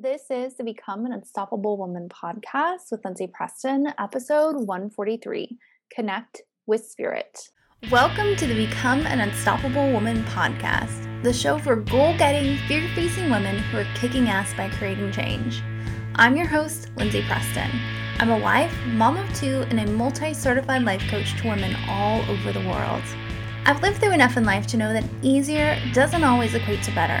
This is the Become an Unstoppable Woman podcast with Lindsay Preston, episode 143 Connect with Spirit. Welcome to the Become an Unstoppable Woman podcast, the show for goal getting, fear facing women who are kicking ass by creating change. I'm your host, Lindsay Preston. I'm a wife, mom of two, and a multi certified life coach to women all over the world. I've lived through enough in life to know that easier doesn't always equate to better.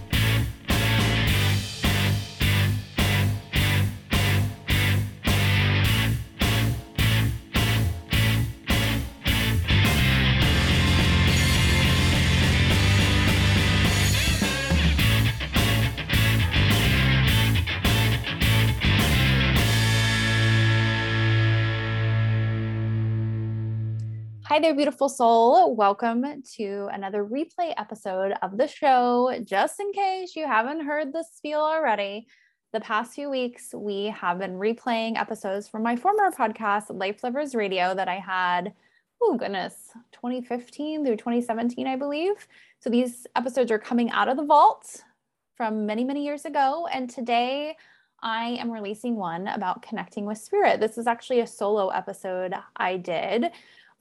Hi there, beautiful soul. Welcome to another replay episode of the show. Just in case you haven't heard this spiel already, the past few weeks we have been replaying episodes from my former podcast, Life Lovers Radio, that I had, oh goodness, 2015 through 2017, I believe. So these episodes are coming out of the vault from many, many years ago. And today I am releasing one about connecting with spirit. This is actually a solo episode I did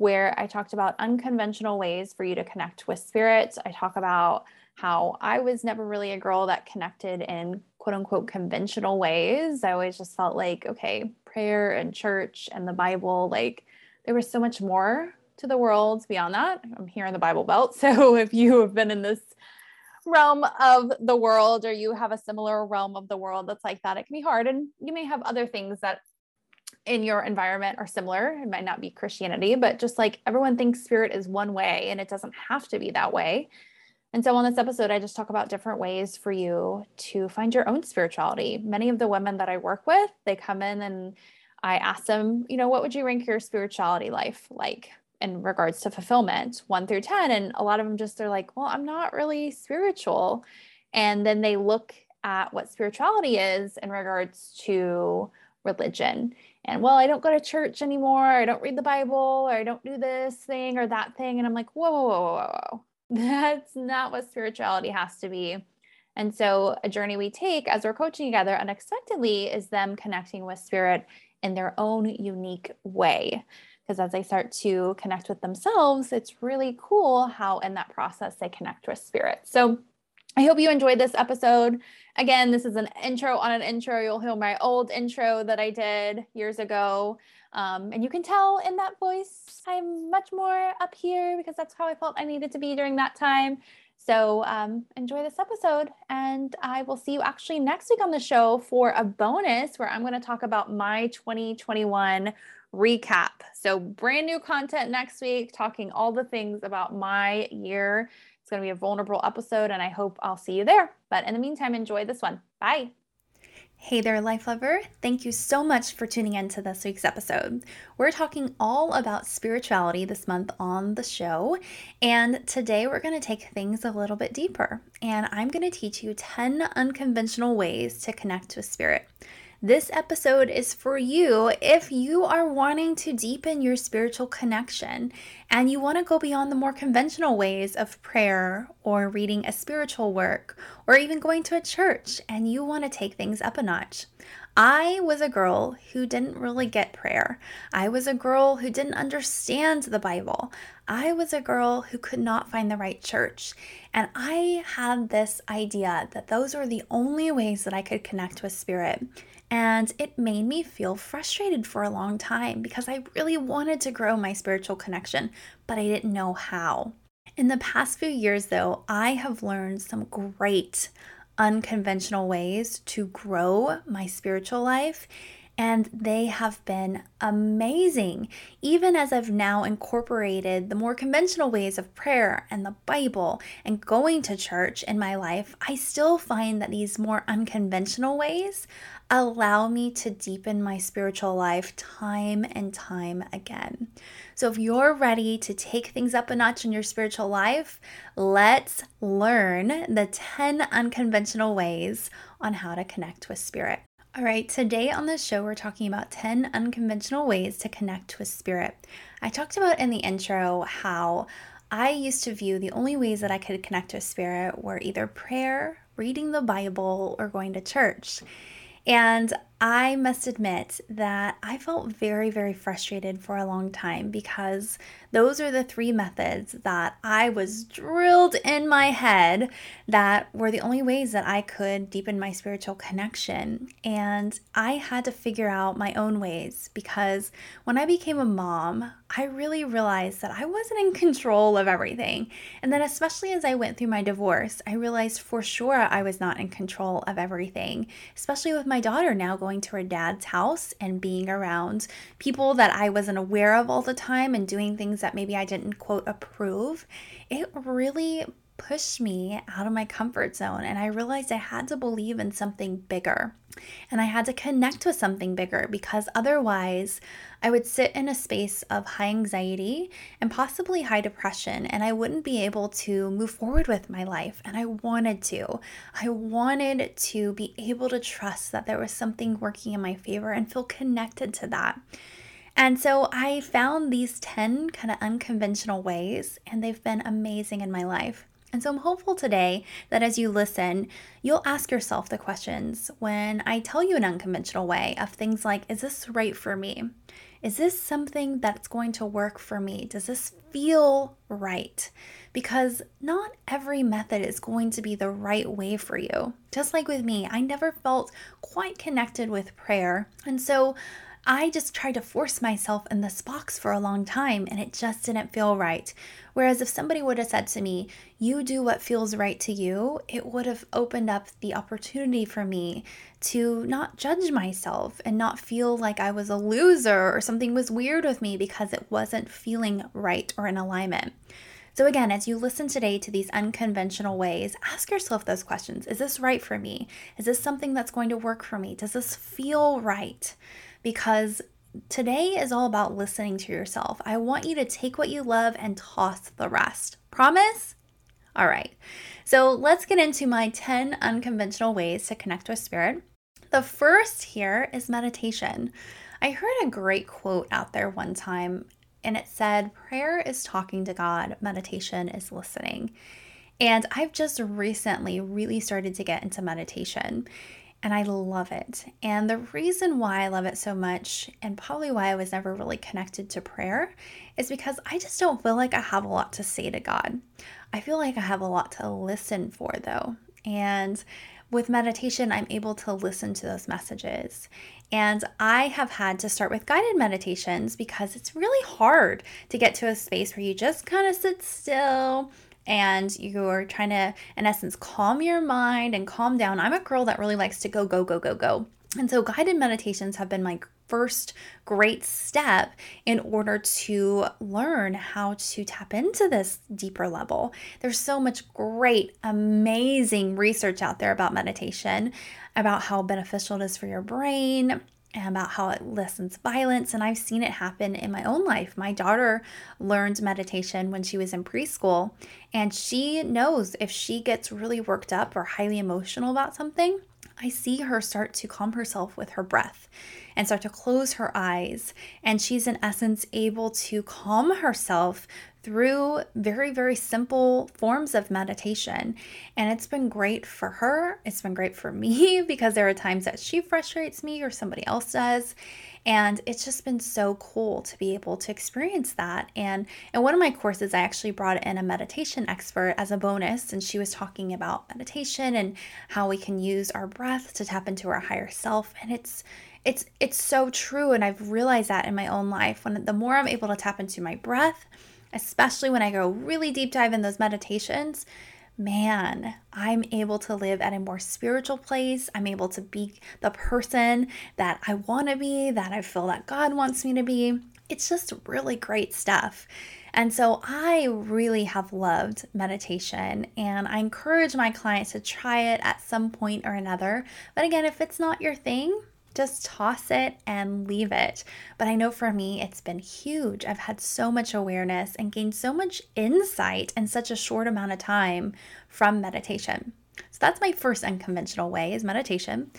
where I talked about unconventional ways for you to connect with spirit. I talk about how I was never really a girl that connected in quote unquote conventional ways. I always just felt like, okay, prayer and church and the Bible, like there was so much more to the world beyond that. I'm here in the Bible Belt. So if you have been in this realm of the world or you have a similar realm of the world that's like that, it can be hard. And you may have other things that in your environment are similar. It might not be Christianity, but just like everyone thinks spirit is one way and it doesn't have to be that way. And so on this episode, I just talk about different ways for you to find your own spirituality. Many of the women that I work with, they come in and I ask them, you know, what would you rank your spirituality life like in regards to fulfillment, one through 10? And a lot of them just, they're like, well, I'm not really spiritual. And then they look at what spirituality is in regards to religion and well i don't go to church anymore i don't read the bible or i don't do this thing or that thing and i'm like whoa whoa whoa whoa, whoa. that's not what spirituality has to be. And so a journey we take as we're coaching together unexpectedly is them connecting with spirit in their own unique way. Because as they start to connect with themselves it's really cool how in that process they connect with spirit. So I hope you enjoyed this episode. Again, this is an intro on an intro. You'll hear my old intro that I did years ago. Um, and you can tell in that voice, I'm much more up here because that's how I felt I needed to be during that time. So um, enjoy this episode. And I will see you actually next week on the show for a bonus where I'm going to talk about my 2021 recap. So, brand new content next week, talking all the things about my year it's going to be a vulnerable episode, and I hope I'll see you there. But in the meantime, enjoy this one. Bye. Hey there, life lover. Thank you so much for tuning in to this week's episode. We're talking all about spirituality this month on the show, and today we're going to take things a little bit deeper. And I'm going to teach you 10 unconventional ways to connect with spirit. This episode is for you if you are wanting to deepen your spiritual connection and you want to go beyond the more conventional ways of prayer or reading a spiritual work or even going to a church and you want to take things up a notch. I was a girl who didn't really get prayer. I was a girl who didn't understand the Bible. I was a girl who could not find the right church. And I had this idea that those were the only ways that I could connect with spirit. And it made me feel frustrated for a long time because I really wanted to grow my spiritual connection, but I didn't know how. In the past few years, though, I have learned some great unconventional ways to grow my spiritual life and they have been amazing. Even as I've now incorporated the more conventional ways of prayer and the Bible and going to church in my life, I still find that these more unconventional ways allow me to deepen my spiritual life time and time again. So, if you're ready to take things up a notch in your spiritual life, let's learn the 10 unconventional ways on how to connect with spirit. All right, today on the show, we're talking about 10 unconventional ways to connect with spirit. I talked about in the intro how I used to view the only ways that I could connect with spirit were either prayer, reading the Bible, or going to church. And I must admit that I felt very, very frustrated for a long time because those are the three methods that I was drilled in my head that were the only ways that I could deepen my spiritual connection. And I had to figure out my own ways because when I became a mom, I really realized that I wasn't in control of everything. And then, especially as I went through my divorce, I realized for sure I was not in control of everything, especially with my daughter now going going to her dad's house and being around people that I wasn't aware of all the time and doing things that maybe I didn't quote approve, it really pushed me out of my comfort zone. And I realized I had to believe in something bigger. And I had to connect with something bigger because otherwise I would sit in a space of high anxiety and possibly high depression, and I wouldn't be able to move forward with my life. And I wanted to. I wanted to be able to trust that there was something working in my favor and feel connected to that. And so I found these 10 kind of unconventional ways, and they've been amazing in my life. And so I'm hopeful today that as you listen, you'll ask yourself the questions when I tell you an unconventional way of things like Is this right for me? Is this something that's going to work for me? Does this feel right? Because not every method is going to be the right way for you. Just like with me, I never felt quite connected with prayer. And so I just tried to force myself in this box for a long time and it just didn't feel right. Whereas if somebody would have said to me, You do what feels right to you, it would have opened up the opportunity for me to not judge myself and not feel like I was a loser or something was weird with me because it wasn't feeling right or in alignment. So, again, as you listen today to these unconventional ways, ask yourself those questions Is this right for me? Is this something that's going to work for me? Does this feel right? Because today is all about listening to yourself. I want you to take what you love and toss the rest. Promise? All right. So let's get into my 10 unconventional ways to connect with spirit. The first here is meditation. I heard a great quote out there one time, and it said, Prayer is talking to God, meditation is listening. And I've just recently really started to get into meditation and I love it. And the reason why I love it so much, and probably why I was never really connected to prayer, is because I just don't feel like I have a lot to say to God. I feel like I have a lot to listen for, though. And with meditation, I'm able to listen to those messages. And I have had to start with guided meditations because it's really hard to get to a space where you just kind of sit still and you're trying to, in essence, calm your mind and calm down. I'm a girl that really likes to go, go, go, go, go. And so guided meditations have been my first great step in order to learn how to tap into this deeper level. There's so much great, amazing research out there about meditation, about how beneficial it is for your brain, about how it lessens violence. And I've seen it happen in my own life. My daughter learned meditation when she was in preschool, and she knows if she gets really worked up or highly emotional about something, I see her start to calm herself with her breath and start to close her eyes. And she's, in essence, able to calm herself through very, very simple forms of meditation. And it's been great for her. It's been great for me because there are times that she frustrates me or somebody else does. And it's just been so cool to be able to experience that. And in one of my courses, I actually brought in a meditation expert as a bonus, and she was talking about meditation and how we can use our breath to tap into our higher self. And it's it's it's so true. And I've realized that in my own life. When the more I'm able to tap into my breath, especially when I go really deep dive in those meditations, man, I'm able to live at a more spiritual place. I'm able to be the person that I want to be, that I feel that God wants me to be. It's just really great stuff. And so I really have loved meditation and I encourage my clients to try it at some point or another. But again, if it's not your thing, just toss it and leave it. But I know for me, it's been huge. I've had so much awareness and gained so much insight in such a short amount of time from meditation. So that's my first unconventional way is meditation.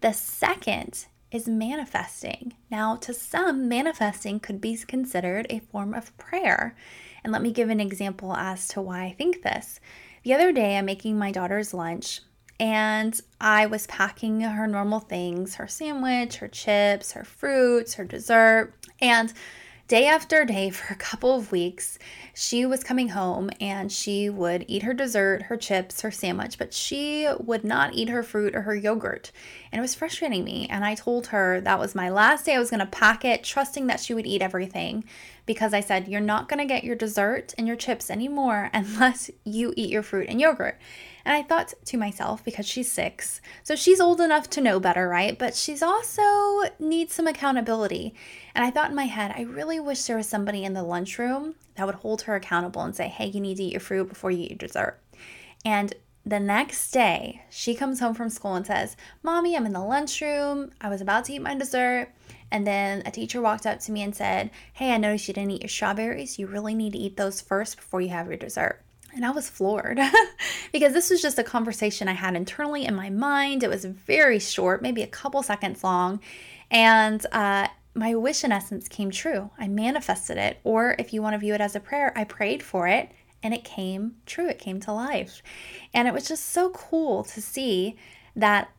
The second is manifesting. Now, to some, manifesting could be considered a form of prayer. And let me give an example as to why I think this. The other day, I'm making my daughter's lunch and I was packing her normal things her sandwich, her chips, her fruits, her dessert. And day after day for a couple of weeks, she was coming home and she would eat her dessert, her chips, her sandwich, but she would not eat her fruit or her yogurt. And it was frustrating me. And I told her that was my last day. I was going to pack it, trusting that she would eat everything because I said, You're not going to get your dessert and your chips anymore unless you eat your fruit and yogurt. And I thought to myself, because she's six, so she's old enough to know better, right? But she's also needs some accountability. And I thought in my head, I really wish there was somebody in the lunchroom that would hold her accountable and say, hey, you need to eat your fruit before you eat your dessert. And the next day, she comes home from school and says, Mommy, I'm in the lunchroom. I was about to eat my dessert. And then a teacher walked up to me and said, Hey, I noticed you didn't eat your strawberries. You really need to eat those first before you have your dessert. And I was floored because this was just a conversation I had internally in my mind. It was very short, maybe a couple seconds long. And uh, my wish, in essence, came true. I manifested it. Or if you want to view it as a prayer, I prayed for it and it came true. It came to life. And it was just so cool to see that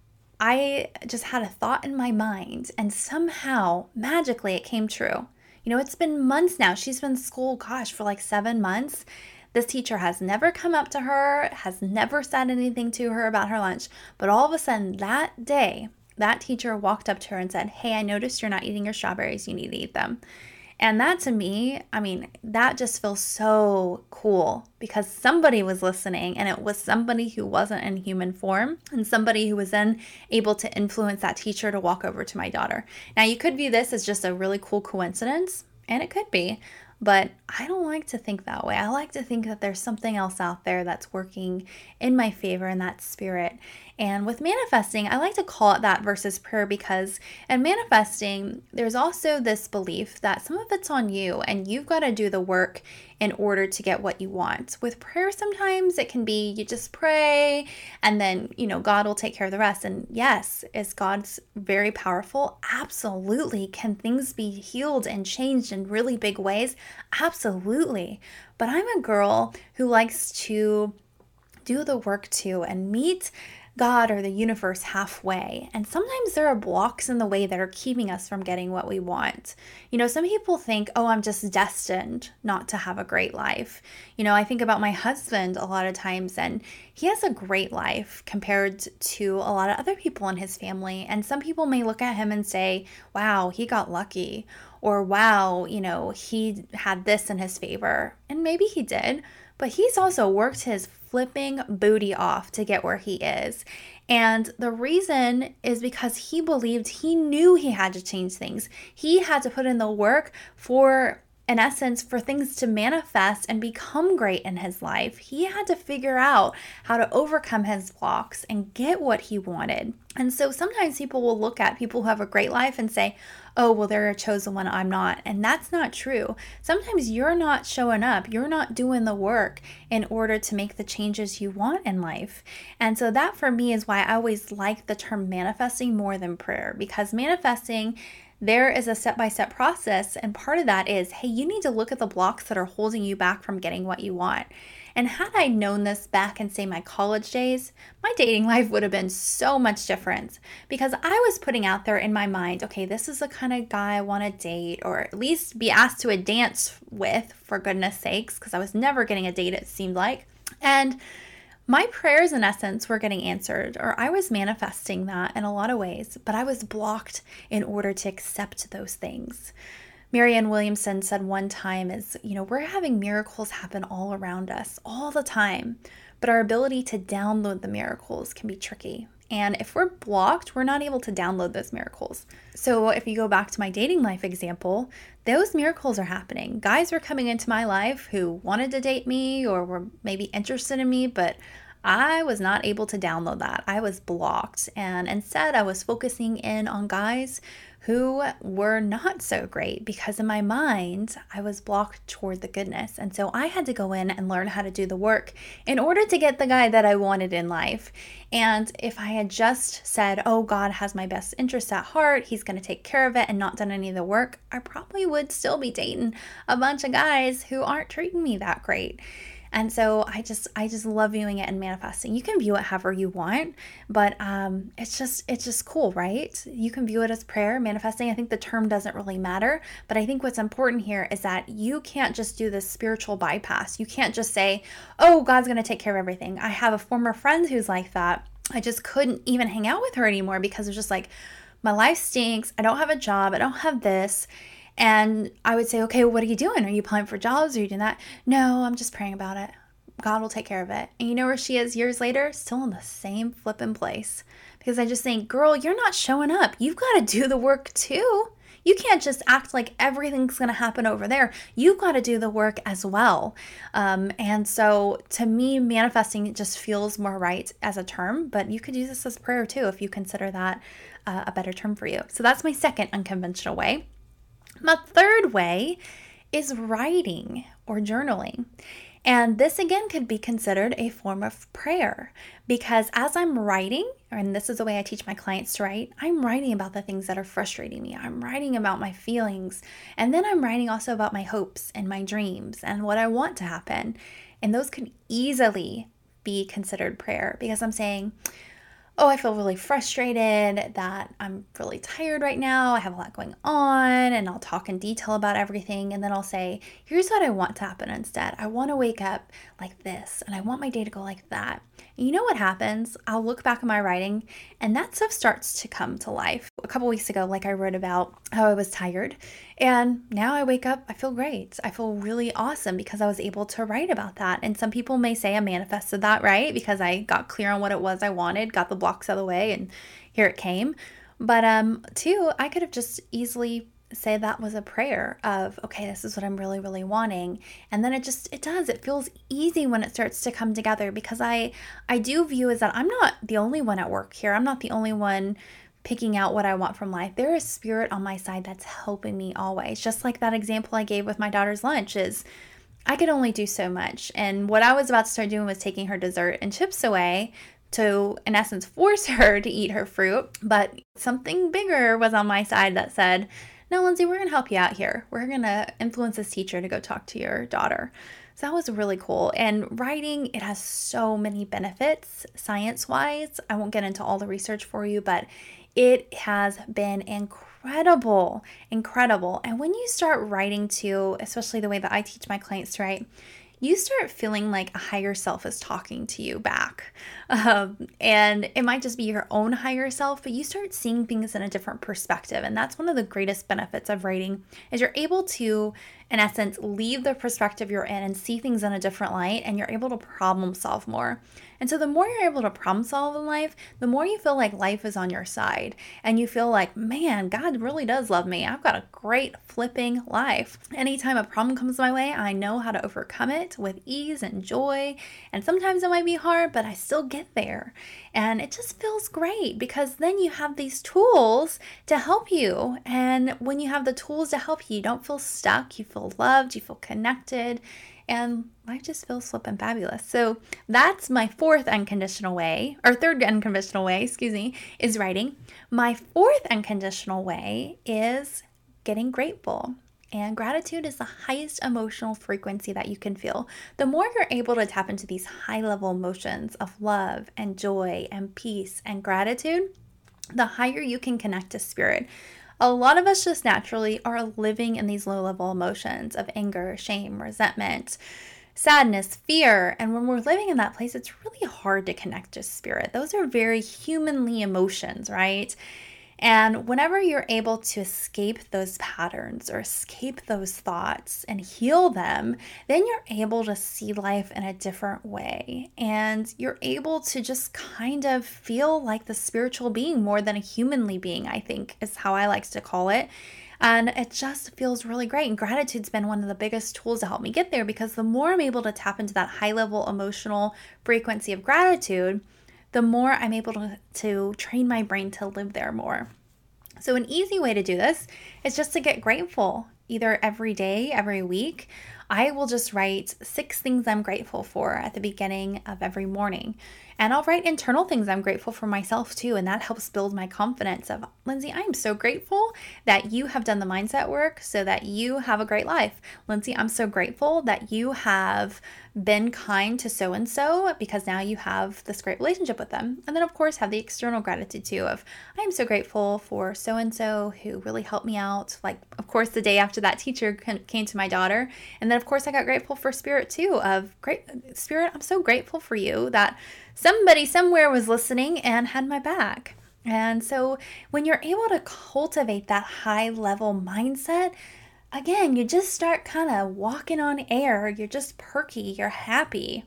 I just had a thought in my mind and somehow magically it came true. You know, it's been months now. She's been school, gosh, for like seven months. This teacher has never come up to her, has never said anything to her about her lunch, but all of a sudden that day, that teacher walked up to her and said, Hey, I noticed you're not eating your strawberries. You need to eat them. And that to me, I mean, that just feels so cool because somebody was listening and it was somebody who wasn't in human form and somebody who was then able to influence that teacher to walk over to my daughter. Now, you could view this as just a really cool coincidence, and it could be. But I don't like to think that way. I like to think that there's something else out there that's working in my favor in that spirit. And with manifesting, I like to call it that versus prayer because in manifesting, there's also this belief that some of it's on you and you've got to do the work in order to get what you want. With prayer, sometimes it can be you just pray and then, you know, God will take care of the rest. And yes, is God's very powerful? Absolutely. Can things be healed and changed in really big ways? Absolutely. But I'm a girl who likes to do the work too and meet God or the universe halfway. And sometimes there are blocks in the way that are keeping us from getting what we want. You know, some people think, oh, I'm just destined not to have a great life. You know, I think about my husband a lot of times, and he has a great life compared to a lot of other people in his family. And some people may look at him and say, wow, he got lucky. Or, wow, you know, he had this in his favor. And maybe he did, but he's also worked his flipping booty off to get where he is. And the reason is because he believed he knew he had to change things. He had to put in the work for in essence, for things to manifest and become great in his life, he had to figure out how to overcome his blocks and get what he wanted. And so sometimes people will look at people who have a great life and say, oh, well, they're a chosen one, I'm not. And that's not true. Sometimes you're not showing up, you're not doing the work in order to make the changes you want in life. And so that for me is why I always like the term manifesting more than prayer because manifesting there is a step by step process. And part of that is hey, you need to look at the blocks that are holding you back from getting what you want. And had I known this back in, say, my college days, my dating life would have been so much different because I was putting out there in my mind, okay, this is the kind of guy I want to date or at least be asked to a dance with, for goodness sakes, because I was never getting a date, it seemed like. And my prayers, in essence, were getting answered, or I was manifesting that in a lot of ways, but I was blocked in order to accept those things. Marianne Williamson said one time is, you know, we're having miracles happen all around us all the time, but our ability to download the miracles can be tricky. And if we're blocked, we're not able to download those miracles. So, if you go back to my dating life example, those miracles are happening. Guys were coming into my life who wanted to date me or were maybe interested in me, but I was not able to download that. I was blocked. And instead, I was focusing in on guys who were not so great because in my mind, I was blocked toward the goodness. And so I had to go in and learn how to do the work in order to get the guy that I wanted in life. And if I had just said, oh, God has my best interests at heart, he's going to take care of it, and not done any of the work, I probably would still be dating a bunch of guys who aren't treating me that great. And so I just I just love viewing it and manifesting. You can view it however you want, but um, it's just it's just cool, right? You can view it as prayer, manifesting. I think the term doesn't really matter, but I think what's important here is that you can't just do this spiritual bypass. You can't just say, "Oh, God's going to take care of everything." I have a former friend who's like that. I just couldn't even hang out with her anymore because it was just like my life stinks. I don't have a job. I don't have this. And I would say, okay, well, what are you doing? Are you applying for jobs? Are you doing that? No, I'm just praying about it. God will take care of it. And you know where she is years later? Still in the same flipping place. Because I just think, girl, you're not showing up. You've got to do the work too. You can't just act like everything's going to happen over there. You've got to do the work as well. Um, and so to me, manifesting just feels more right as a term, but you could use this as prayer too if you consider that uh, a better term for you. So that's my second unconventional way. My third way is writing or journaling. And this again could be considered a form of prayer because as I'm writing, and this is the way I teach my clients to write, I'm writing about the things that are frustrating me. I'm writing about my feelings. And then I'm writing also about my hopes and my dreams and what I want to happen. And those can easily be considered prayer because I'm saying, oh, I feel really frustrated, that I'm really tired right now, I have a lot going on, and I'll talk in detail about everything. And then I'll say, here's what I want to happen instead. I want to wake up like this, and I want my day to go like that. And you know what happens? I'll look back at my writing, and that stuff starts to come to life. A couple weeks ago, like I wrote about how I was tired, and now I wake up, I feel great. I feel really awesome because I was able to write about that. And some people may say I manifested that, right? Because I got clear on what it was I wanted, got the blocks out of the way, and here it came. But um, two, I could have just easily say that was a prayer of okay this is what i'm really really wanting and then it just it does it feels easy when it starts to come together because i i do view as that i'm not the only one at work here i'm not the only one picking out what I want from life. There is spirit on my side that's helping me always. Just like that example I gave with my daughter's lunch is I could only do so much. And what I was about to start doing was taking her dessert and chips away to in essence force her to eat her fruit, but something bigger was on my side that said, "No, Lindsay, we're going to help you out here. We're going to influence this teacher to go talk to your daughter." So that was really cool. And writing, it has so many benefits science wise. I won't get into all the research for you, but it has been incredible, incredible. And when you start writing to, especially the way that I teach my clients to write, you start feeling like a higher self is talking to you back. Um, and it might just be your own higher self, but you start seeing things in a different perspective. And that's one of the greatest benefits of writing is you're able to, in essence, leave the perspective you're in and see things in a different light and you're able to problem solve more. And so the more you're able to problem solve in life, the more you feel like life is on your side and you feel like, man, God really does love me. I've got a great flipping life. Anytime a problem comes my way, I know how to overcome it with ease and joy. And sometimes it might be hard, but I still get there. And it just feels great because then you have these tools to help you. And when you have the tools to help you, you don't feel stuck, you feel loved, you feel connected and life just feels flippin' fabulous. So that's my fourth unconditional way, or third unconditional way, excuse me, is writing. My fourth unconditional way is getting grateful. And gratitude is the highest emotional frequency that you can feel. The more you're able to tap into these high level emotions of love and joy and peace and gratitude, the higher you can connect to spirit a lot of us just naturally are living in these low level emotions of anger, shame, resentment, sadness, fear. And when we're living in that place, it's really hard to connect to spirit. Those are very humanly emotions, right? And whenever you're able to escape those patterns or escape those thoughts and heal them, then you're able to see life in a different way. And you're able to just kind of feel like the spiritual being more than a humanly being, I think is how I like to call it. And it just feels really great. And gratitude's been one of the biggest tools to help me get there because the more I'm able to tap into that high level emotional frequency of gratitude, the more I'm able to, to train my brain to live there more. So, an easy way to do this is just to get grateful either every day, every week. I will just write six things I'm grateful for at the beginning of every morning. And I'll write internal things I'm grateful for myself too. And that helps build my confidence of, Lindsay, I'm so grateful that you have done the mindset work so that you have a great life. Lindsay, I'm so grateful that you have been kind to so and so because now you have this great relationship with them. And then, of course, have the external gratitude too of, I am so grateful for so and so who really helped me out. Like, of course, the day after that teacher came to my daughter. And then, of course, I got grateful for Spirit too of, great Spirit, I'm so grateful for you that somebody somewhere was listening and had my back. And so when you're able to cultivate that high level mindset, again, you just start kind of walking on air. You're just perky, you're happy.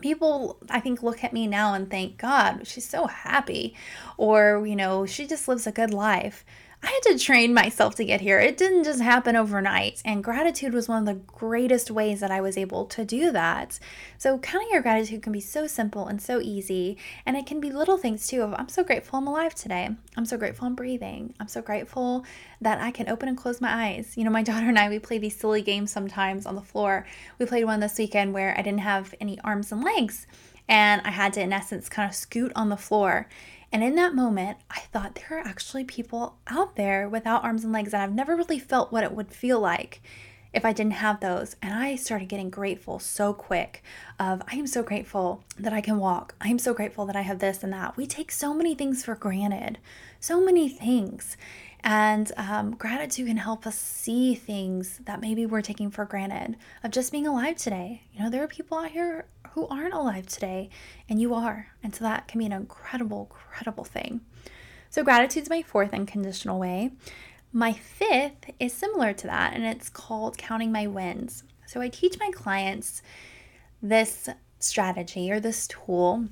People, I think, look at me now and think, God, she's so happy. Or, you know, she just lives a good life. I had to train myself to get here. It didn't just happen overnight. And gratitude was one of the greatest ways that I was able to do that. So, counting your gratitude can be so simple and so easy. And it can be little things too of, I'm so grateful I'm alive today. I'm so grateful I'm breathing. I'm so grateful that I can open and close my eyes. You know, my daughter and I, we play these silly games sometimes on the floor. We played one this weekend where I didn't have any arms and legs. And I had to, in essence, kind of scoot on the floor. And in that moment, I thought there are actually people out there without arms and legs, and I've never really felt what it would feel like if I didn't have those. And I started getting grateful so quick of I am so grateful that I can walk. I am so grateful that I have this and that. We take so many things for granted. So many things. And um, gratitude can help us see things that maybe we're taking for granted of just being alive today. You know, there are people out here who aren't alive today, and you are. And so that can be an incredible, incredible thing. So, gratitude is my fourth unconditional way. My fifth is similar to that, and it's called counting my wins. So, I teach my clients this strategy or this tool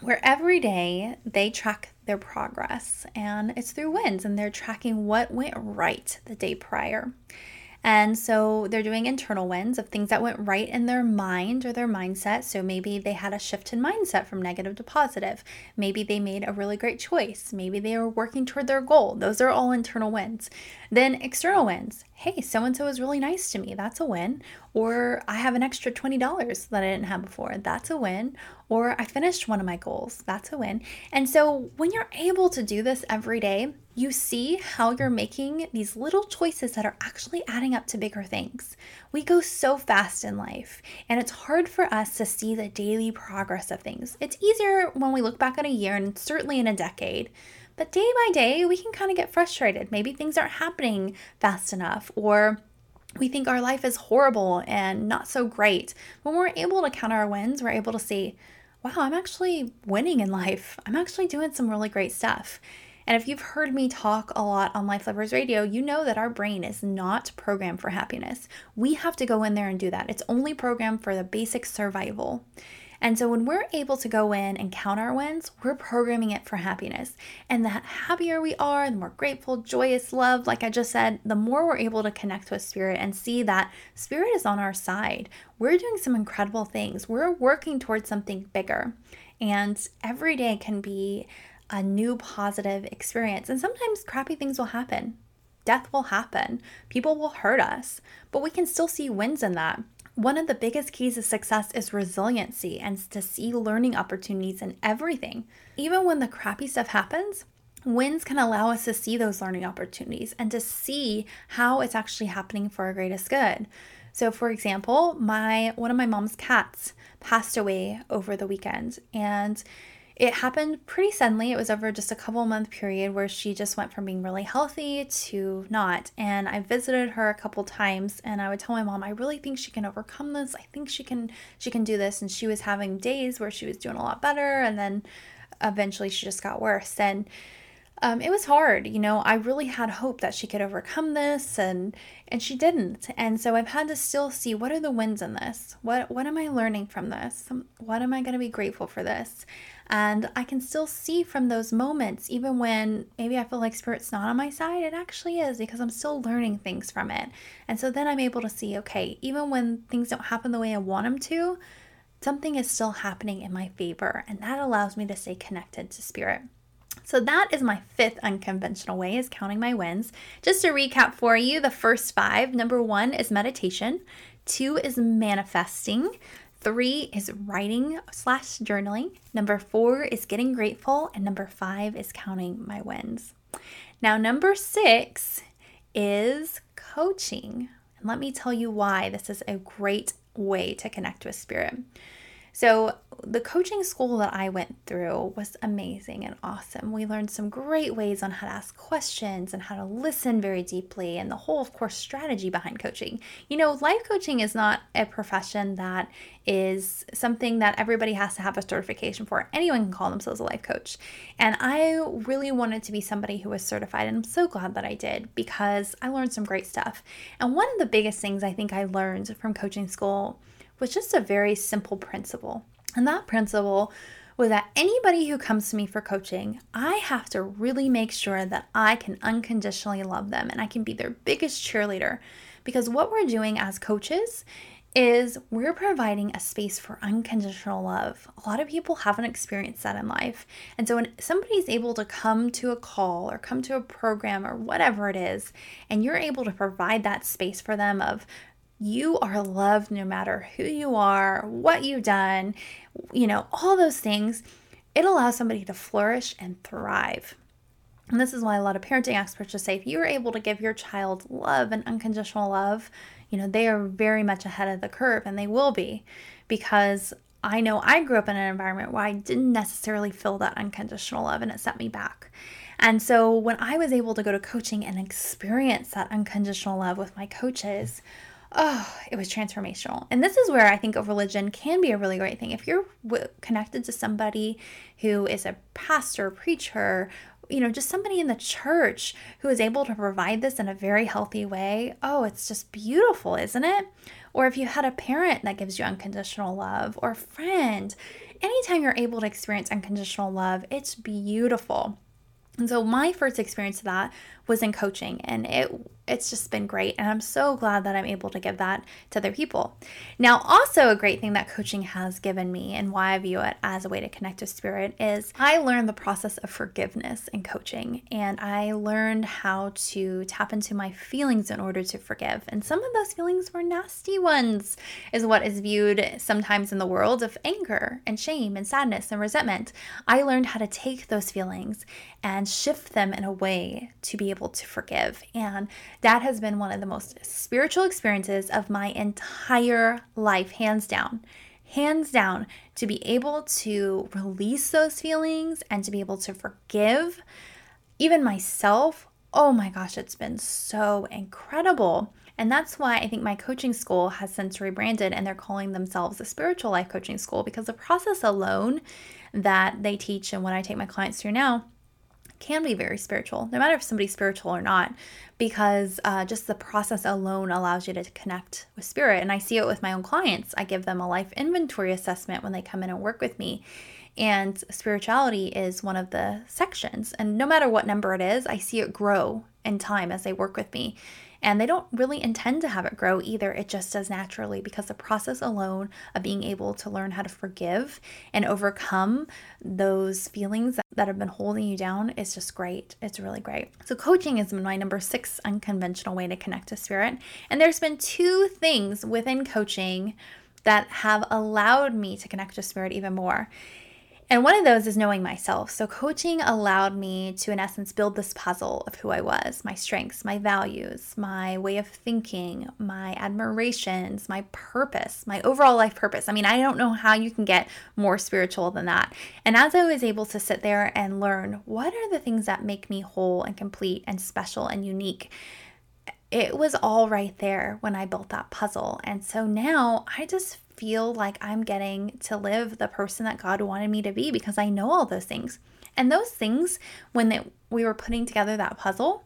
where every day they track their progress and it's through wins and they're tracking what went right the day prior. And so they're doing internal wins of things that went right in their mind or their mindset. So maybe they had a shift in mindset from negative to positive. Maybe they made a really great choice. Maybe they were working toward their goal. Those are all internal wins. Then external wins. Hey, so and so was really nice to me. That's a win. Or I have an extra $20 that I didn't have before. That's a win. Or I finished one of my goals. That's a win. And so when you're able to do this every day, you see how you're making these little choices that are actually adding up to bigger things. We go so fast in life, and it's hard for us to see the daily progress of things. It's easier when we look back at a year and certainly in a decade. But day by day, we can kind of get frustrated. Maybe things aren't happening fast enough, or we think our life is horrible and not so great. When we're able to count our wins, we're able to see, wow, I'm actually winning in life. I'm actually doing some really great stuff. And if you've heard me talk a lot on Life Lovers Radio, you know that our brain is not programmed for happiness. We have to go in there and do that. It's only programmed for the basic survival. And so when we're able to go in and count our wins, we're programming it for happiness. And the happier we are, the more grateful, joyous, love, like I just said, the more we're able to connect with spirit and see that spirit is on our side. We're doing some incredible things. We're working towards something bigger. And every day can be a new positive experience. And sometimes crappy things will happen. Death will happen. People will hurt us, but we can still see wins in that. One of the biggest keys to success is resiliency and to see learning opportunities in everything. Even when the crappy stuff happens, wins can allow us to see those learning opportunities and to see how it's actually happening for our greatest good. So for example, my one of my mom's cats passed away over the weekend and it happened pretty suddenly. It was over just a couple month period where she just went from being really healthy to not. And I visited her a couple times and I would tell my mom, I really think she can overcome this. I think she can she can do this. And she was having days where she was doing a lot better and then eventually she just got worse. And um, it was hard. You know, I really had hope that she could overcome this, and and she didn't. And so I've had to still see what are the wins in this. What what am I learning from this? What am I going to be grateful for this? And I can still see from those moments, even when maybe I feel like spirit's not on my side, it actually is because I'm still learning things from it. And so then I'm able to see, okay, even when things don't happen the way I want them to, something is still happening in my favor. And that allows me to stay connected to spirit. So that is my fifth unconventional way is counting my wins. Just to recap for you, the first five, number 1 is meditation, 2 is manifesting, 3 is writing slash journaling, number 4 is getting grateful, and number 5 is counting my wins. Now, number 6 is coaching. And let me tell you why this is a great way to connect with spirit. So, the coaching school that I went through was amazing and awesome. We learned some great ways on how to ask questions and how to listen very deeply, and the whole, of course, strategy behind coaching. You know, life coaching is not a profession that is something that everybody has to have a certification for. Anyone can call themselves a life coach. And I really wanted to be somebody who was certified, and I'm so glad that I did because I learned some great stuff. And one of the biggest things I think I learned from coaching school was just a very simple principle. And that principle was that anybody who comes to me for coaching, I have to really make sure that I can unconditionally love them and I can be their biggest cheerleader. Because what we're doing as coaches is we're providing a space for unconditional love. A lot of people haven't experienced that in life. And so when somebody's able to come to a call or come to a program or whatever it is, and you're able to provide that space for them of you are loved no matter who you are, what you've done, you know, all those things. It allows somebody to flourish and thrive. And this is why a lot of parenting experts just say if you're able to give your child love and unconditional love, you know, they are very much ahead of the curve and they will be because I know I grew up in an environment where I didn't necessarily feel that unconditional love and it set me back. And so when I was able to go to coaching and experience that unconditional love with my coaches, oh, it was transformational. And this is where I think a religion can be a really great thing. If you're w- connected to somebody who is a pastor, preacher, you know, just somebody in the church who is able to provide this in a very healthy way, oh, it's just beautiful, isn't it? Or if you had a parent that gives you unconditional love or a friend, anytime you're able to experience unconditional love, it's beautiful. And so my first experience of that was in coaching and it it's just been great and I'm so glad that I'm able to give that to other people. Now, also a great thing that coaching has given me and why I view it as a way to connect to spirit is I learned the process of forgiveness in coaching and I learned how to tap into my feelings in order to forgive. And some of those feelings were nasty ones is what is viewed sometimes in the world of anger and shame and sadness and resentment. I learned how to take those feelings and shift them in a way to be able to forgive. And that has been one of the most spiritual experiences of my entire life, hands down. Hands down, to be able to release those feelings and to be able to forgive even myself. Oh my gosh, it's been so incredible. And that's why I think my coaching school has since rebranded and they're calling themselves a spiritual life coaching school because the process alone that they teach and what I take my clients through now can be very spiritual, no matter if somebody's spiritual or not, because uh, just the process alone allows you to connect with spirit. And I see it with my own clients. I give them a life inventory assessment when they come in and work with me. And spirituality is one of the sections. And no matter what number it is, I see it grow in time as they work with me. And they don't really intend to have it grow either. It just does naturally because the process alone of being able to learn how to forgive and overcome those feelings that have been holding you down is just great. It's really great. So, coaching is my number six unconventional way to connect to spirit. And there's been two things within coaching that have allowed me to connect to spirit even more. And one of those is knowing myself. So, coaching allowed me to, in essence, build this puzzle of who I was my strengths, my values, my way of thinking, my admirations, my purpose, my overall life purpose. I mean, I don't know how you can get more spiritual than that. And as I was able to sit there and learn what are the things that make me whole and complete and special and unique, it was all right there when I built that puzzle. And so now I just feel like I'm getting to live the person that God wanted me to be because I know all those things. And those things, when they we were putting together that puzzle,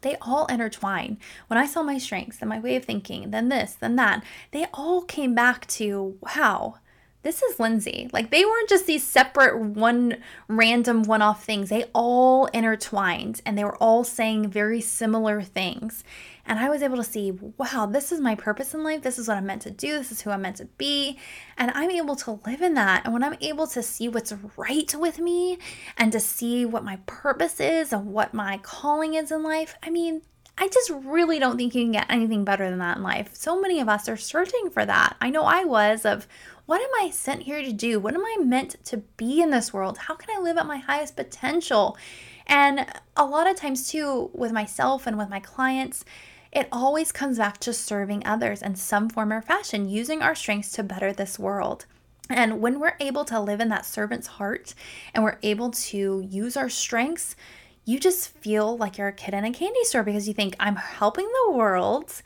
they all intertwine. When I saw my strengths and my way of thinking, then this, then that, they all came back to wow, this is Lindsay. Like they weren't just these separate one random one off things, they all intertwined and they were all saying very similar things. And I was able to see, wow, this is my purpose in life. This is what I'm meant to do. This is who I'm meant to be. And I'm able to live in that. And when I'm able to see what's right with me and to see what my purpose is and what my calling is in life, I mean, I just really don't think you can get anything better than that in life. So many of us are searching for that. I know I was of what am I sent here to do? What am I meant to be in this world? How can I live at my highest potential? And a lot of times, too, with myself and with my clients, it always comes back to serving others in some form or fashion, using our strengths to better this world. And when we're able to live in that servant's heart and we're able to use our strengths, you just feel like you're a kid in a candy store because you think, I'm helping the world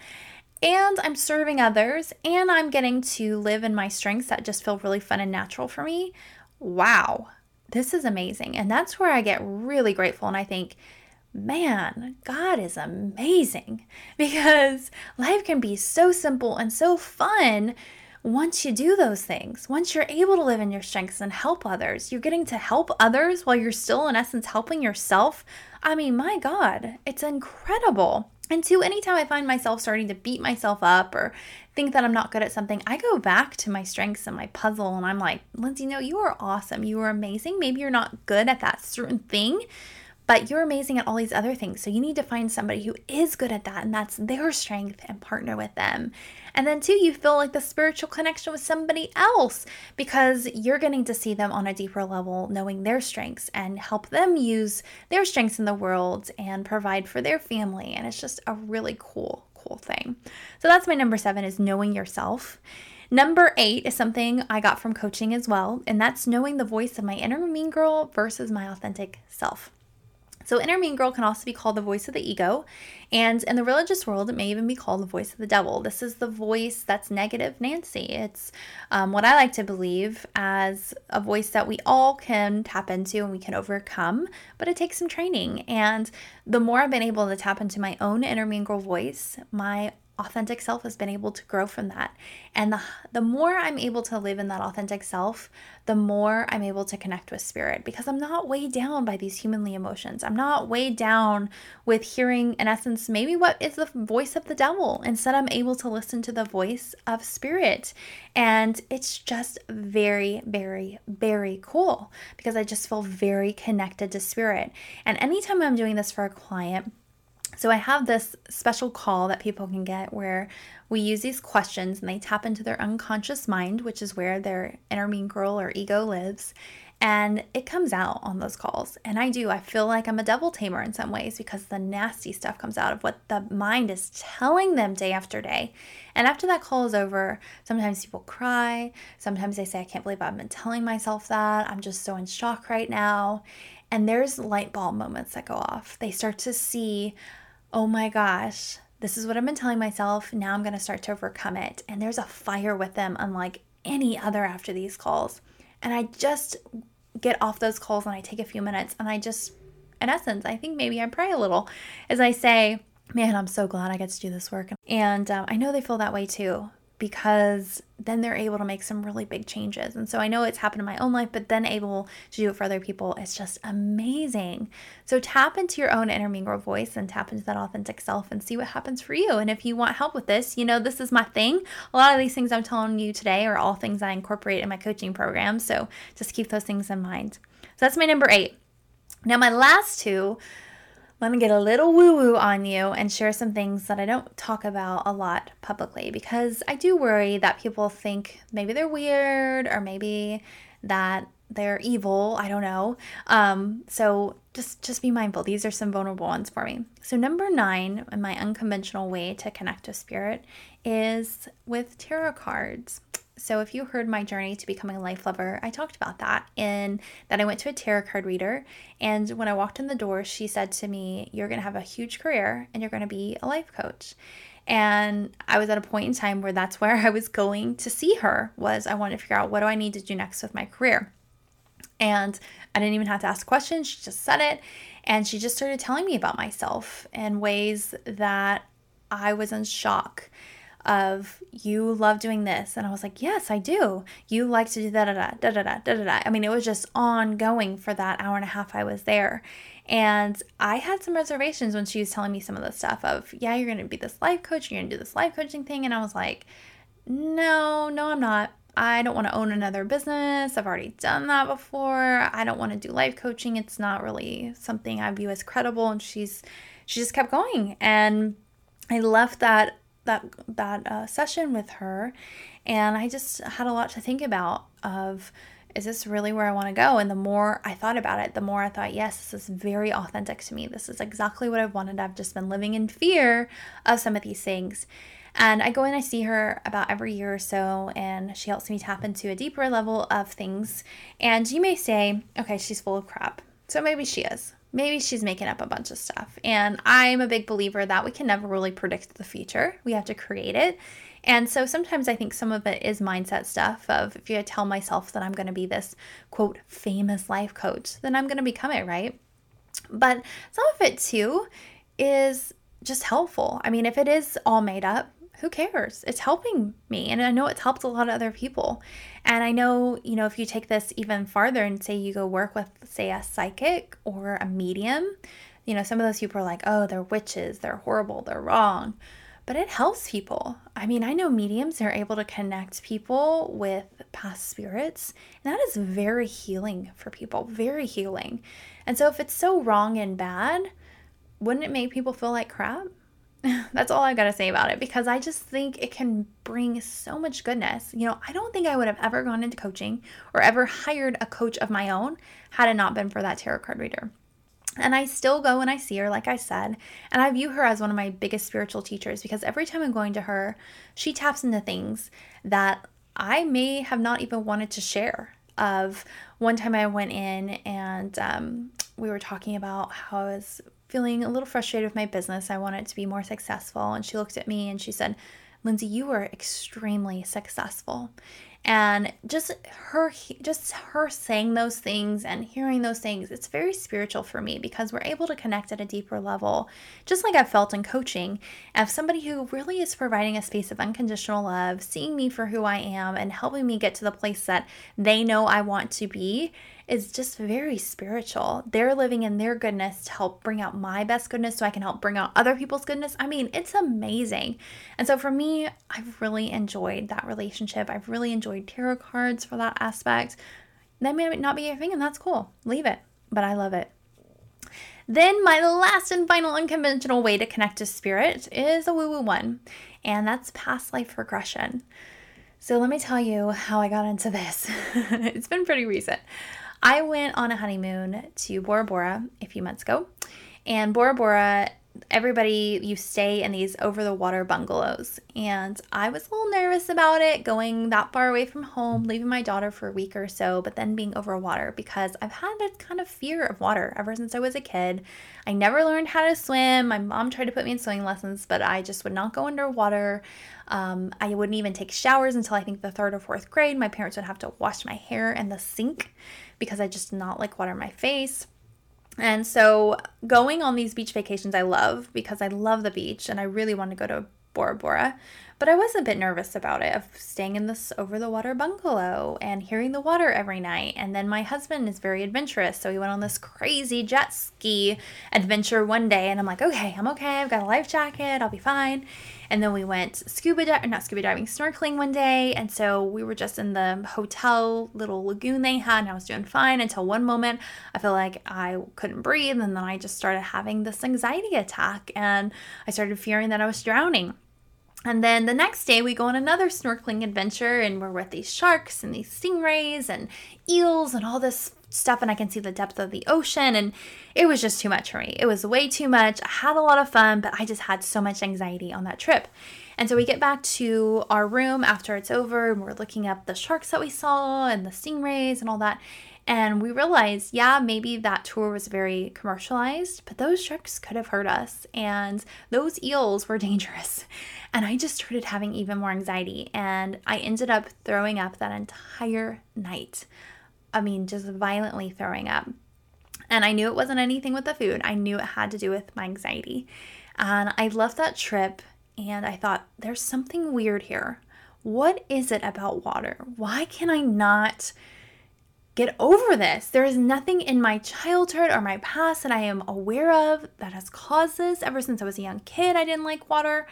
and I'm serving others and I'm getting to live in my strengths that just feel really fun and natural for me. Wow, this is amazing. And that's where I get really grateful. And I think, man, God is amazing because life can be so simple and so fun once you do those things. Once you're able to live in your strengths and help others, you're getting to help others while you're still, in essence, helping yourself. I mean, my God, it's incredible. And two, anytime I find myself starting to beat myself up or think that I'm not good at something, I go back to my strengths and my puzzle and I'm like, Lindsay, no, you are awesome. You are amazing. Maybe you're not good at that certain thing, but you're amazing at all these other things. So you need to find somebody who is good at that and that's their strength and partner with them. And then, too, you feel like the spiritual connection with somebody else because you're getting to see them on a deeper level, knowing their strengths and help them use their strengths in the world and provide for their family. And it's just a really cool, cool thing. So that's my number seven is knowing yourself. Number eight is something I got from coaching as well, and that's knowing the voice of my inner mean girl versus my authentic self. So, inner mean girl can also be called the voice of the ego. And in the religious world, it may even be called the voice of the devil. This is the voice that's negative Nancy. It's um, what I like to believe as a voice that we all can tap into and we can overcome, but it takes some training. And the more I've been able to tap into my own inner mean girl voice, my authentic self has been able to grow from that. And the, the more I'm able to live in that authentic self, the more I'm able to connect with spirit because I'm not weighed down by these humanly emotions. I'm not weighed down with hearing, in essence, maybe what is the voice of the devil. Instead, I'm able to listen to the voice of spirit. And it's just very, very, very cool because I just feel very connected to spirit. And anytime I'm doing this for a client, so I have this special call that people can get where we use these questions and they tap into their unconscious mind, which is where their inner mean girl or ego lives. And it comes out on those calls. And I do. I feel like I'm a devil tamer in some ways because the nasty stuff comes out of what the mind is telling them day after day. And after that call is over, sometimes people cry. Sometimes they say, I can't believe I've been telling myself that. I'm just so in shock right now. And there's light bulb moments that go off. They start to see oh my gosh, this is what I've been telling myself. Now I'm going to start to overcome it. And there's a fire with them, unlike any other after these calls. And I just get off those calls and I take a few minutes and I just, in essence, I think maybe I pray a little as I say, Man, I'm so glad I get to do this work. And um, I know they feel that way too because then they're able to make some really big changes. And so I know it's happened in my own life, but then able to do it for other people is just amazing. So tap into your own girl voice and tap into that authentic self and see what happens for you. And if you want help with this, you know, this is my thing. A lot of these things I'm telling you today are all things I incorporate in my coaching program. So just keep those things in mind. So that's my number eight. Now, my last two let me get a little woo woo on you and share some things that I don't talk about a lot publicly because I do worry that people think maybe they're weird or maybe that they're evil. I don't know. Um, so just just be mindful. These are some vulnerable ones for me. So number nine, my unconventional way to connect to spirit is with tarot cards. So if you heard my journey to becoming a life lover, I talked about that in that I went to a tarot card reader and when I walked in the door, she said to me, "You're going to have a huge career and you're going to be a life coach." And I was at a point in time where that's where I was going to see her was I wanted to figure out what do I need to do next with my career. And I didn't even have to ask questions. She just said it. And she just started telling me about myself in ways that I was in shock of you love doing this and i was like yes i do you like to do that da da da da da da da, i mean it was just ongoing for that hour and a half i was there and i had some reservations when she was telling me some of the stuff of yeah you're gonna be this life coach you're gonna do this life coaching thing and i was like no no i'm not I don't want to own another business. I've already done that before. I don't want to do life coaching. It's not really something I view as credible. And she's she just kept going. And I left that that that uh, session with her, and I just had a lot to think about. Of is this really where I want to go? And the more I thought about it, the more I thought, yes, this is very authentic to me. This is exactly what I've wanted. I've just been living in fear of some of these things. And I go and I see her about every year or so, and she helps me tap into a deeper level of things. And you may say, okay, she's full of crap. So maybe she is. Maybe she's making up a bunch of stuff. And I'm a big believer that we can never really predict the future, we have to create it. And so sometimes I think some of it is mindset stuff of if you tell myself that I'm going to be this quote famous life coach, then I'm going to become it, right? But some of it too is just helpful. I mean, if it is all made up, who cares? It's helping me. And I know it's helped a lot of other people. And I know, you know, if you take this even farther and say you go work with, say, a psychic or a medium, you know, some of those people are like, oh, they're witches, they're horrible, they're wrong. But it helps people. I mean, I know mediums are able to connect people with past spirits, and that is very healing for people, very healing. And so if it's so wrong and bad, wouldn't it make people feel like crap? That's all I've got to say about it because I just think it can bring so much goodness. You know, I don't think I would have ever gone into coaching or ever hired a coach of my own had it not been for that tarot card reader. And I still go and I see her, like I said, and I view her as one of my biggest spiritual teachers because every time I'm going to her, she taps into things that I may have not even wanted to share. Of one time I went in and um, we were talking about how I was feeling a little frustrated with my business. I wanted to be more successful. And she looked at me and she said, Lindsay, you were extremely successful and just her just her saying those things and hearing those things it's very spiritual for me because we're able to connect at a deeper level just like i've felt in coaching of somebody who really is providing a space of unconditional love seeing me for who i am and helping me get to the place that they know i want to be is just very spiritual. They're living in their goodness to help bring out my best goodness so I can help bring out other people's goodness. I mean, it's amazing. And so for me, I've really enjoyed that relationship. I've really enjoyed tarot cards for that aspect. That may not be your thing, and that's cool. Leave it. But I love it. Then, my last and final unconventional way to connect to spirit is a woo woo one, and that's past life regression. So, let me tell you how I got into this. it's been pretty recent. I went on a honeymoon to Bora Bora a few months ago, and Bora Bora everybody you stay in these over the water bungalows and i was a little nervous about it going that far away from home leaving my daughter for a week or so but then being over water because i've had this kind of fear of water ever since i was a kid. I never learned how to swim. My mom tried to put me in swimming lessons but i just would not go underwater. Um, i wouldn't even take showers until i think the third or fourth grade. My parents would have to wash my hair in the sink because I just not like water in my face. And so going on these beach vacations I love because I love the beach and I really want to go to Bora Bora. But I was a bit nervous about it of staying in this over the water bungalow and hearing the water every night. And then my husband is very adventurous, so he went on this crazy jet ski adventure one day and I'm like, "Okay, I'm okay. I've got a life jacket. I'll be fine." And then we went scuba diving, not scuba diving, snorkeling one day. And so we were just in the hotel little lagoon they had, and I was doing fine until one moment I felt like I couldn't breathe. And then I just started having this anxiety attack, and I started fearing that I was drowning. And then the next day, we go on another snorkeling adventure, and we're with these sharks and these stingrays and eels and all this stuff. And I can see the depth of the ocean. And it was just too much for me. It was way too much. I had a lot of fun, but I just had so much anxiety on that trip. And so we get back to our room after it's over, and we're looking up the sharks that we saw and the stingrays and all that. And we realized, yeah, maybe that tour was very commercialized, but those sharks could have hurt us, and those eels were dangerous. And I just started having even more anxiety, and I ended up throwing up that entire night. I mean, just violently throwing up. And I knew it wasn't anything with the food. I knew it had to do with my anxiety. And I left that trip and I thought, there's something weird here. What is it about water? Why can I not get over this? There is nothing in my childhood or my past that I am aware of that has caused this. Ever since I was a young kid, I didn't like water.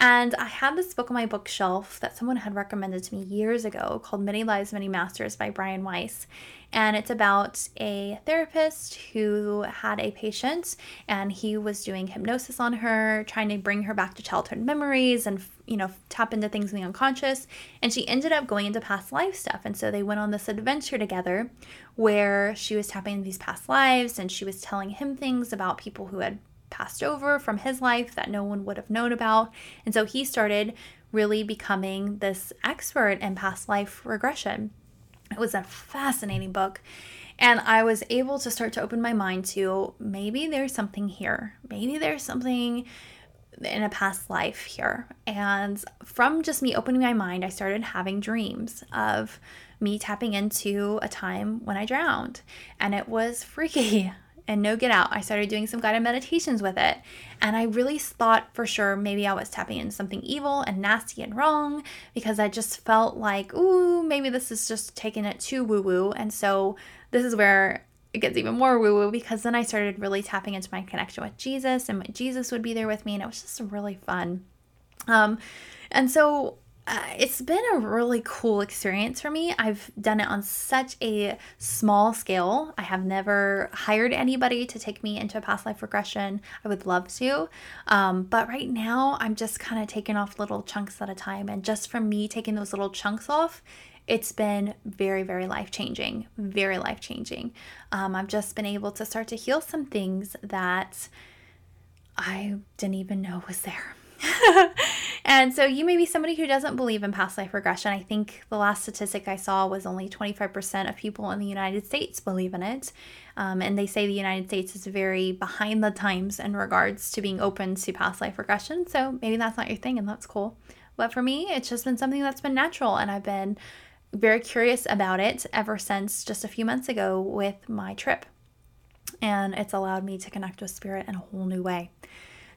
And I had this book on my bookshelf that someone had recommended to me years ago called Many Lives, Many Masters by Brian Weiss. And it's about a therapist who had a patient and he was doing hypnosis on her, trying to bring her back to childhood memories and, you know, tap into things in the unconscious. And she ended up going into past life stuff. And so they went on this adventure together where she was tapping into these past lives and she was telling him things about people who had passed over from his life that no one would have known about. And so he started really becoming this expert in past life regression. It was a fascinating book. And I was able to start to open my mind to maybe there's something here. Maybe there's something in a past life here. And from just me opening my mind, I started having dreams of me tapping into a time when I drowned. And it was freaky and no get out. I started doing some guided meditations with it. And I really thought for sure maybe I was tapping into something evil and nasty and wrong because I just felt like, ooh, maybe this is just taking it too woo woo. And so this is where it gets even more woo woo because then I started really tapping into my connection with Jesus and Jesus would be there with me. And it was just really fun. Um, and so uh, it's been a really cool experience for me. I've done it on such a small scale. I have never hired anybody to take me into a past life regression. I would love to. Um, but right now, I'm just kind of taking off little chunks at a time. And just from me taking those little chunks off, it's been very, very life changing. Very life changing. Um, I've just been able to start to heal some things that I didn't even know was there. and so you may be somebody who doesn't believe in past life regression. I think the last statistic I saw was only 25% of people in the United States believe in it. Um, and they say the United States is very behind the times in regards to being open to past life regression. So maybe that's not your thing, and that's cool. But for me, it's just been something that's been natural, and I've been very curious about it ever since just a few months ago with my trip. And it's allowed me to connect with spirit in a whole new way.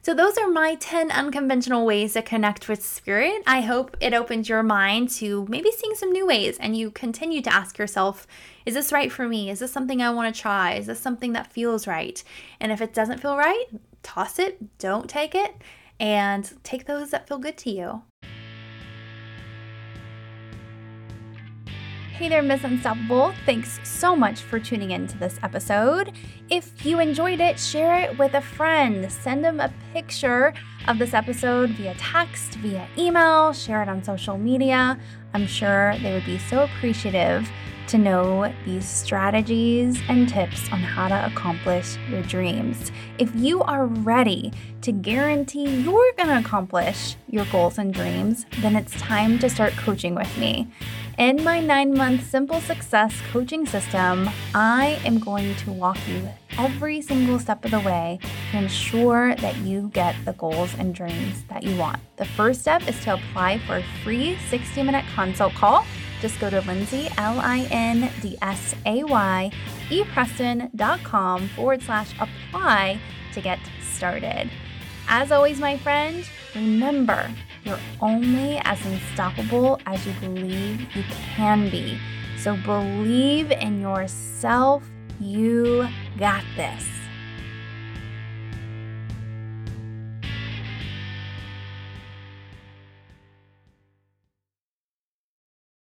So, those are my 10 unconventional ways to connect with spirit. I hope it opens your mind to maybe seeing some new ways and you continue to ask yourself, is this right for me? Is this something I want to try? Is this something that feels right? And if it doesn't feel right, toss it, don't take it, and take those that feel good to you. Hey there, Miss Unstoppable. Thanks so much for tuning in to this episode. If you enjoyed it, share it with a friend. Send them a picture of this episode via text, via email, share it on social media. I'm sure they would be so appreciative to know these strategies and tips on how to accomplish your dreams. If you are ready to guarantee you're going to accomplish your goals and dreams, then it's time to start coaching with me. In my nine month simple success coaching system, I am going to walk you every single step of the way to ensure that you get the goals and dreams that you want. The first step is to apply for a free 60 minute consult call. Just go to Lindsay, L I N D S A Y, epreston.com forward slash apply to get started. As always, my friend, remember you're only as unstoppable as you believe you can be. So believe in yourself. You got this.